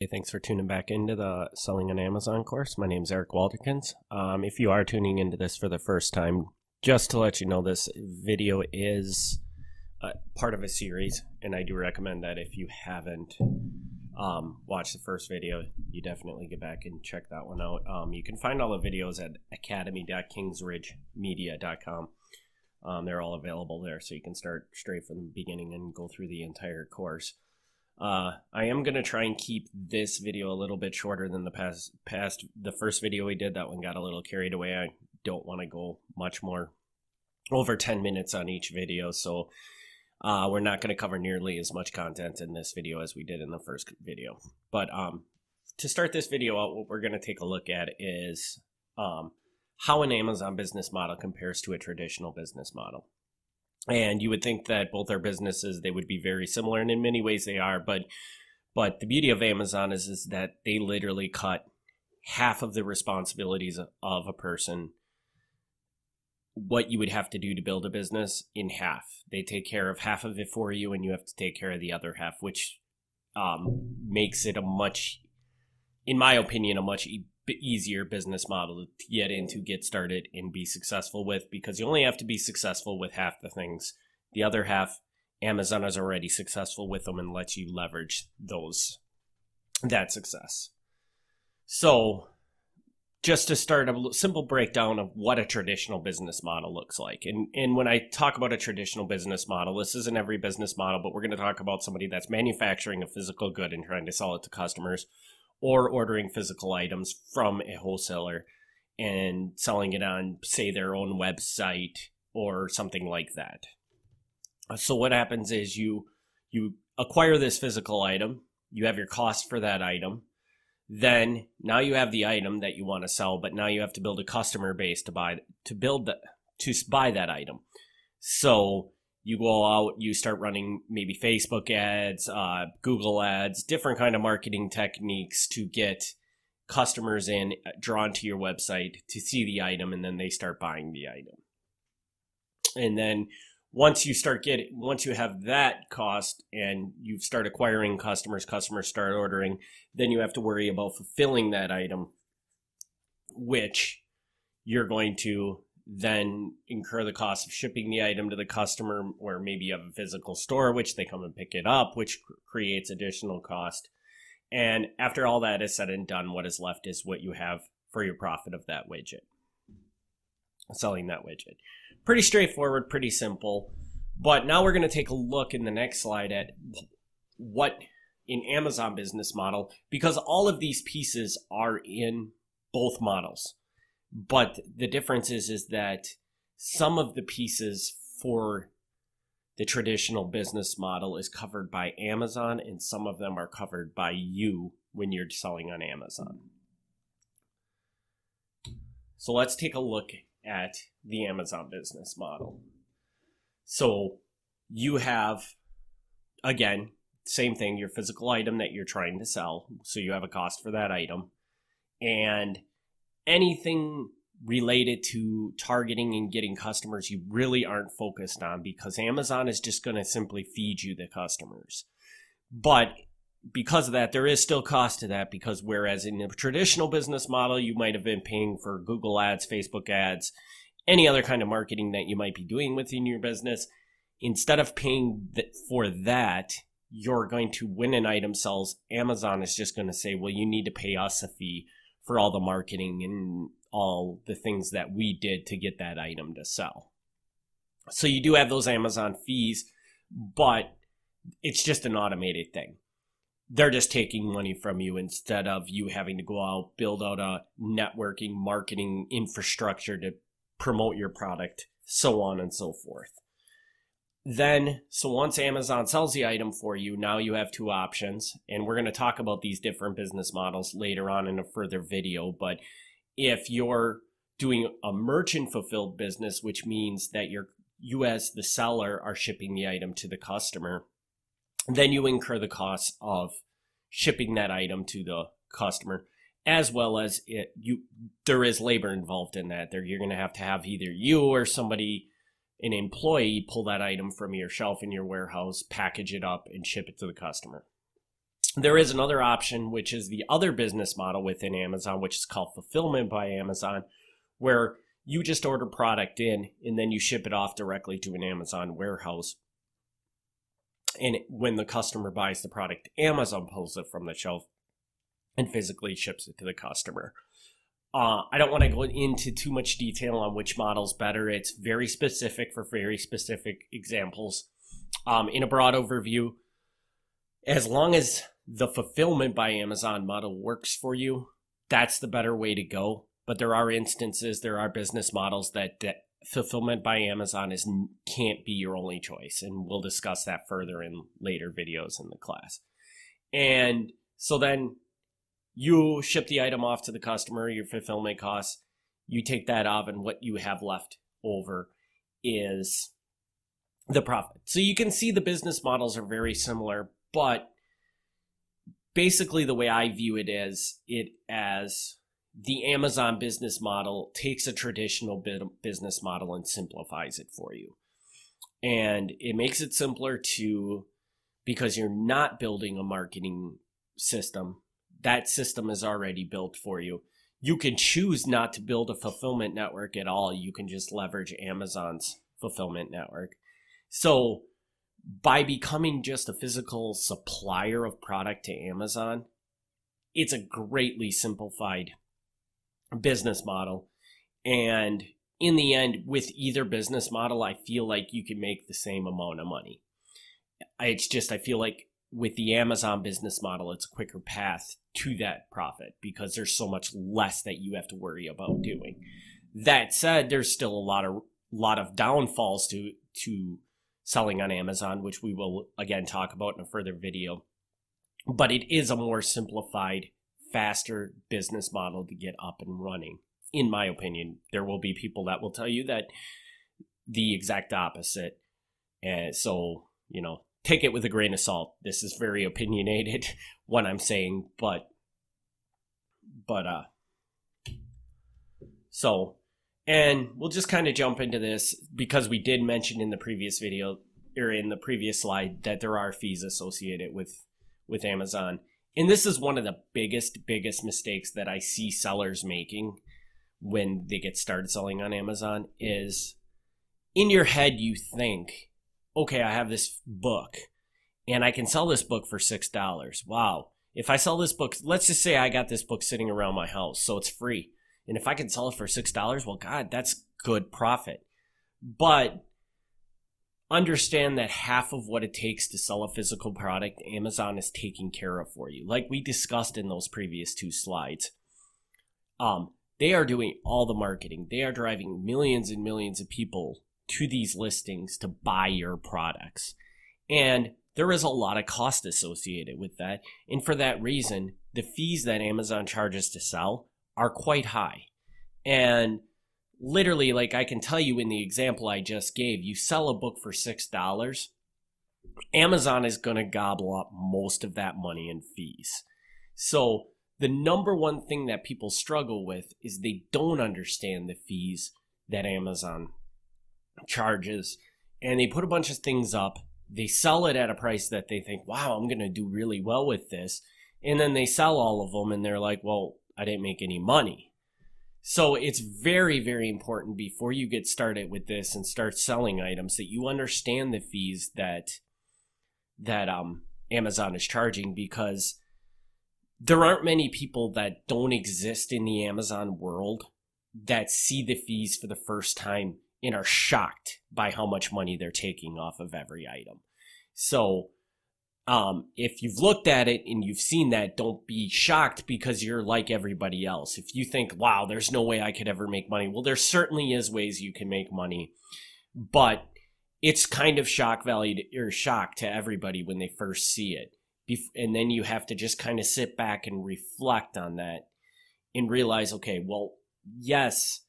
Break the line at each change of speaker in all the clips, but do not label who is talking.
Hey, thanks for tuning back into the Selling on Amazon course. My name is Eric Walderkins. Um, if you are tuning into this for the first time, just to let you know, this video is uh, part of a series, and I do recommend that if you haven't um, watched the first video, you definitely get back and check that one out. Um, you can find all the videos at academy.kingsridgemedia.com. Um, they're all available there, so you can start straight from the beginning and go through the entire course. Uh, I am gonna try and keep this video a little bit shorter than the past past the first video we did. That one got a little carried away. I don't want to go much more over 10 minutes on each video, so uh, we're not going to cover nearly as much content in this video as we did in the first video. But um, to start this video out, what we're going to take a look at is um, how an Amazon business model compares to a traditional business model and you would think that both are businesses they would be very similar and in many ways they are but but the beauty of amazon is is that they literally cut half of the responsibilities of a person what you would have to do to build a business in half. They take care of half of it for you and you have to take care of the other half which um, makes it a much in my opinion a much easier business model to get into, get started, and be successful with because you only have to be successful with half the things. The other half, Amazon is already successful with them and lets you leverage those that success. So, just to start a simple breakdown of what a traditional business model looks like. And and when I talk about a traditional business model, this isn't every business model, but we're going to talk about somebody that's manufacturing a physical good and trying to sell it to customers or ordering physical items from a wholesaler and selling it on, say, their own website or something like that. So what happens is you you acquire this physical item, you have your cost for that item, then now you have the item that you want to sell, but now you have to build a customer base to buy to build the to buy that item. So you go out you start running maybe facebook ads uh, google ads different kind of marketing techniques to get customers in uh, drawn to your website to see the item and then they start buying the item. And then once you start getting once you have that cost and you start acquiring customers customers start ordering then you have to worry about fulfilling that item which you're going to then incur the cost of shipping the item to the customer, or maybe you have a physical store, which they come and pick it up, which creates additional cost. And after all that is said and done, what is left is what you have for your profit of that widget, selling that widget. Pretty straightforward, pretty simple. But now we're going to take a look in the next slide at what in Amazon business model, because all of these pieces are in both models. But the difference is is that some of the pieces for the traditional business model is covered by Amazon and some of them are covered by you when you're selling on Amazon. So let's take a look at the Amazon business model. So you have again, same thing, your physical item that you're trying to sell. So you have a cost for that item. And anything related to targeting and getting customers you really aren't focused on because Amazon is just going to simply feed you the customers. But because of that, there is still cost to that because whereas in a traditional business model, you might have been paying for Google ads, Facebook ads, any other kind of marketing that you might be doing within your business, instead of paying for that, you're going to, win an item sells, Amazon is just going to say, well, you need to pay us a fee for all the marketing and all the things that we did to get that item to sell. So you do have those Amazon fees, but it's just an automated thing. They're just taking money from you instead of you having to go out, build out a networking, marketing infrastructure to promote your product, so on and so forth. Then, so once Amazon sells the item for you, now you have two options. And we're going to talk about these different business models later on in a further video. But if you're doing a merchant fulfilled business, which means that you're, you as the seller are shipping the item to the customer, then you incur the cost of shipping that item to the customer as well as it you there is labor involved in that there you're going to have to have either you or somebody an employee pull that item from your shelf in your warehouse, package it up, and ship it to the customer. there is another option, which is the other business model within Amazon, which is called fulfillment by Amazon, where you just order product in and then you ship it off directly to an Amazon warehouse. And when the customer buys the product, Amazon pulls it from the shelf and physically ships it to the customer. Uh, I don't want to go into too much detail on which model's better. It's very specific for very specific examples. Um, in a broad overview, as long as the fulfillment by Amazon model works for you, that's the better way to go. But there are instances, there are business models that, that fulfillment by Amazon is can't be your only choice, and we'll discuss that further in later videos in the class. And so then you ship the item off to the customer, your fulfillment costs, you take that off, and what you have left over is the profit. So you can see the business models are very similar, but basically the way I view it is it as the Amazon business model takes a traditional business model and simplifies it for you. And it makes it simpler to because you're not building a marketing system that system is already built for you. You can choose not to build a fulfillment network at all. You can just leverage Amazon's fulfillment network. So, by becoming just a physical supplier of product to Amazon, it's a greatly simplified business model. And in the end, with either business model, I feel like you can make the same amount of money. It's just, I feel like with the Amazon business model, it's a quicker path to that profit because there's so much less that you have to worry about doing. That said, there's still a lot of lot of downfalls to to selling on Amazon, which we will again talk about in a further video. But it is a more simplified, faster business model to get up and running. In my opinion, there will be people that will tell you that the exact opposite. And so, you know, take it with a grain of salt. This is very opinionated what I'm saying, but but uh so and we'll just kind of jump into this because we did mention in the previous video or in the previous slide that there are fees associated with with Amazon. And this is one of the biggest biggest mistakes that I see sellers making when they get started selling on Amazon is in your head you think okay, I have this book and I can sell this book for $6. Wow. If I sell this book, let's just say I got this book sitting around my house, so it's free. And if I can sell it for $6, well, God, that's good profit. But understand that half of what it takes to sell a physical product, Amazon is taking care of for you. Like we discussed in those previous two slides. Um, they are doing all the marketing. They are driving millions and millions of people to these listings to buy your products. And there is a lot of cost associated with that. And for that reason, the fees that Amazon charges to sell are quite high. And literally, like I can tell you in the example I just gave, you sell a book for $6, Amazon is going to gobble up most of that money in fees. So, the number one thing that people struggle with is they don't understand the fees that Amazon charges and they put a bunch of things up. They sell it at a price that they think, wow, I'm going to do really well with this. And then they sell all of them and they're like, well, I didn't make any money. So it's very, very important before you get started with this and start selling items that you understand the fees that that um, Amazon is charging because there aren't many people that don't exist in the Amazon world that see the fees for the first time and are shocked by how much money they're taking off of every item. So, um, if you've looked at it and you've seen that, don't be shocked because you're like everybody else. If you think, wow, there's no way I could ever make money, well, there certainly is ways you can make money, but it's kind of shock value or shock to everybody when they first see it. And then you have to just kind of sit back and reflect on that and realize, okay, well, yes,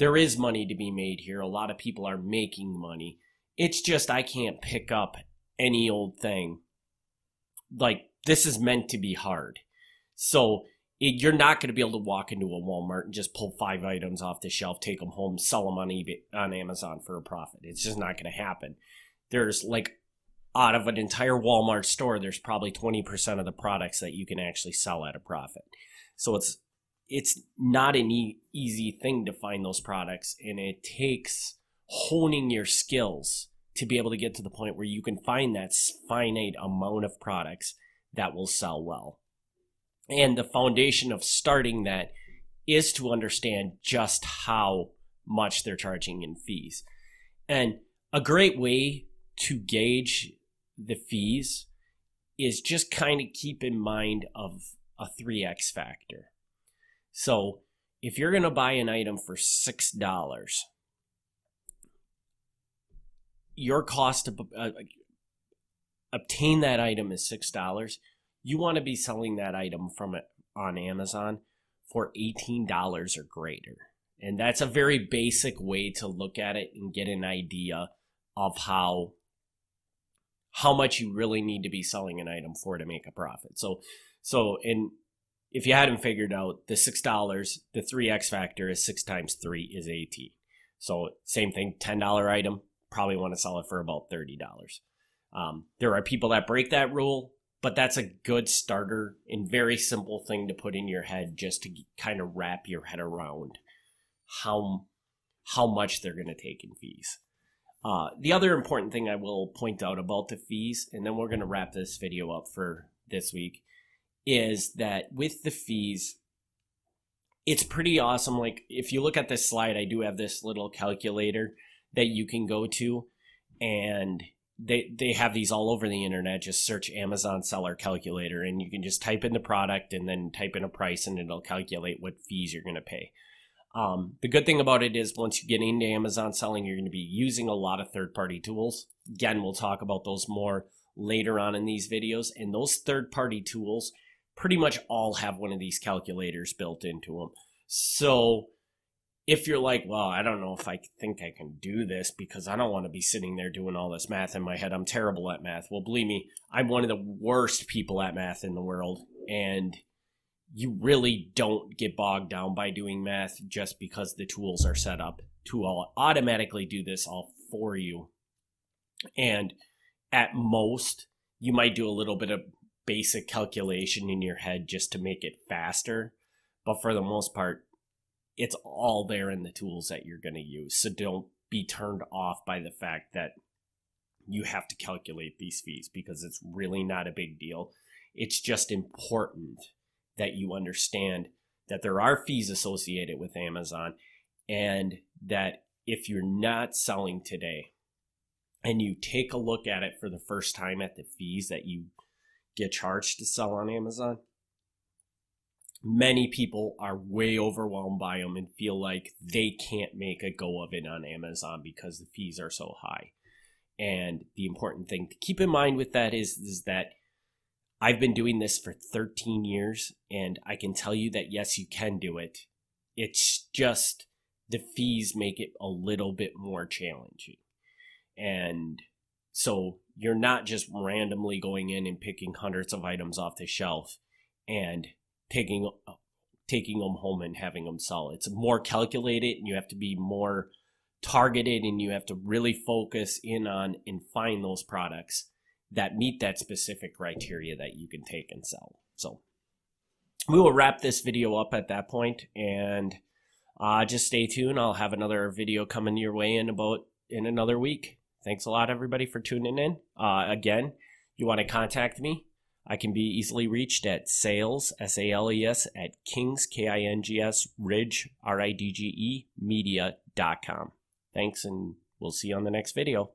there is money to be made here. A lot of people are making money. It's just I can't pick up any old thing. Like this is meant to be hard. So it, you're not going to be able to walk into a Walmart and just pull five items off the shelf, take them home, sell them on eBay on Amazon for a profit. It's just not going to happen. There's like out of an entire Walmart store, there's probably 20% of the products that you can actually sell at a profit. So it's it's not an e- easy thing to find those products and it takes honing your skills to be able to get to the point where you can find that finite amount of products that will sell well. And the foundation of starting that is to understand just how much they're charging in fees. And a great way to gauge the fees is just kind of keep in mind of a 3x factor. So if you're going to buy an item for $6, your cost to uh, obtain that item is $6. You want to be selling that item from it on Amazon for $18 or greater. And that's a very basic way to look at it and get an idea of how how much you really need to be selling an item for to make a profit. So so and if you hadn't figured out the six dollars, the three X factor is six times three is eighteen. So same thing, ten dollar item, probably want to sell it for about thirty dollars. Um, there are people that break that rule, but that's a good starter and very simple thing to put in your head just to kind of wrap your head around how how much they're going to take in fees. Uh, the other important thing I will point out about the fees, and then we're going to wrap this video up for this week, is that with the fees, it's pretty awesome. Like if you look at this slide, I do have this little calculator that you can go to, and they they have these all over the internet. Just search Amazon seller calculator, and you can just type in the product and then type in a price, and it'll calculate what fees you're going to pay. Um, the good thing about it is once you get into Amazon selling, you're going to be using a lot of third party tools. Again, we'll talk about those more later on in these videos. And those third party tools pretty much all have one of these calculators built into them. So if you're like, well, I don't know if I think I can do this because I don't want to be sitting there doing all this math in my head. I'm terrible at math. Well, believe me, I'm one of the worst people at math in the world. And you really don't get bogged down by doing math just because the tools are set up to automatically do this all for you. And at most, you might do a little bit of basic calculation in your head just to make it faster. But for the most part, it's all there in the tools that you're going to use. So don't be turned off by the fact that you have to calculate these fees because it's really not a big deal. It's just important that you understand that there are fees associated with Amazon and that if you're not selling today and you take a look at it for the first time at the fees that you get charged to sell on Amazon, many people are way overwhelmed by them and feel like they can't make a go of it on Amazon because the fees are so high. And the important thing to keep in mind with that is, is that I've been doing this for 13 years, and I can tell you that yes, you can do it. It's just the fees make it a little bit more challenging. And so you're not just randomly going in and picking hundreds of items off the shelf and taking taking them home and having them sell. It's more calculated and you have to be more targeted and you have to really focus in on and find those products that meet that specific criteria that you can take and sell. So we will wrap this video up at that point and uh, just stay tuned. I'll have another video coming your way in about in another week. Thanks a lot, everybody, for tuning in. Uh, again, you want to contact me, I can be easily reached at sales, S A L E S, at Kings, K I N G S, Ridge, R I D G E, media.com. Thanks, and we'll see you on the next video.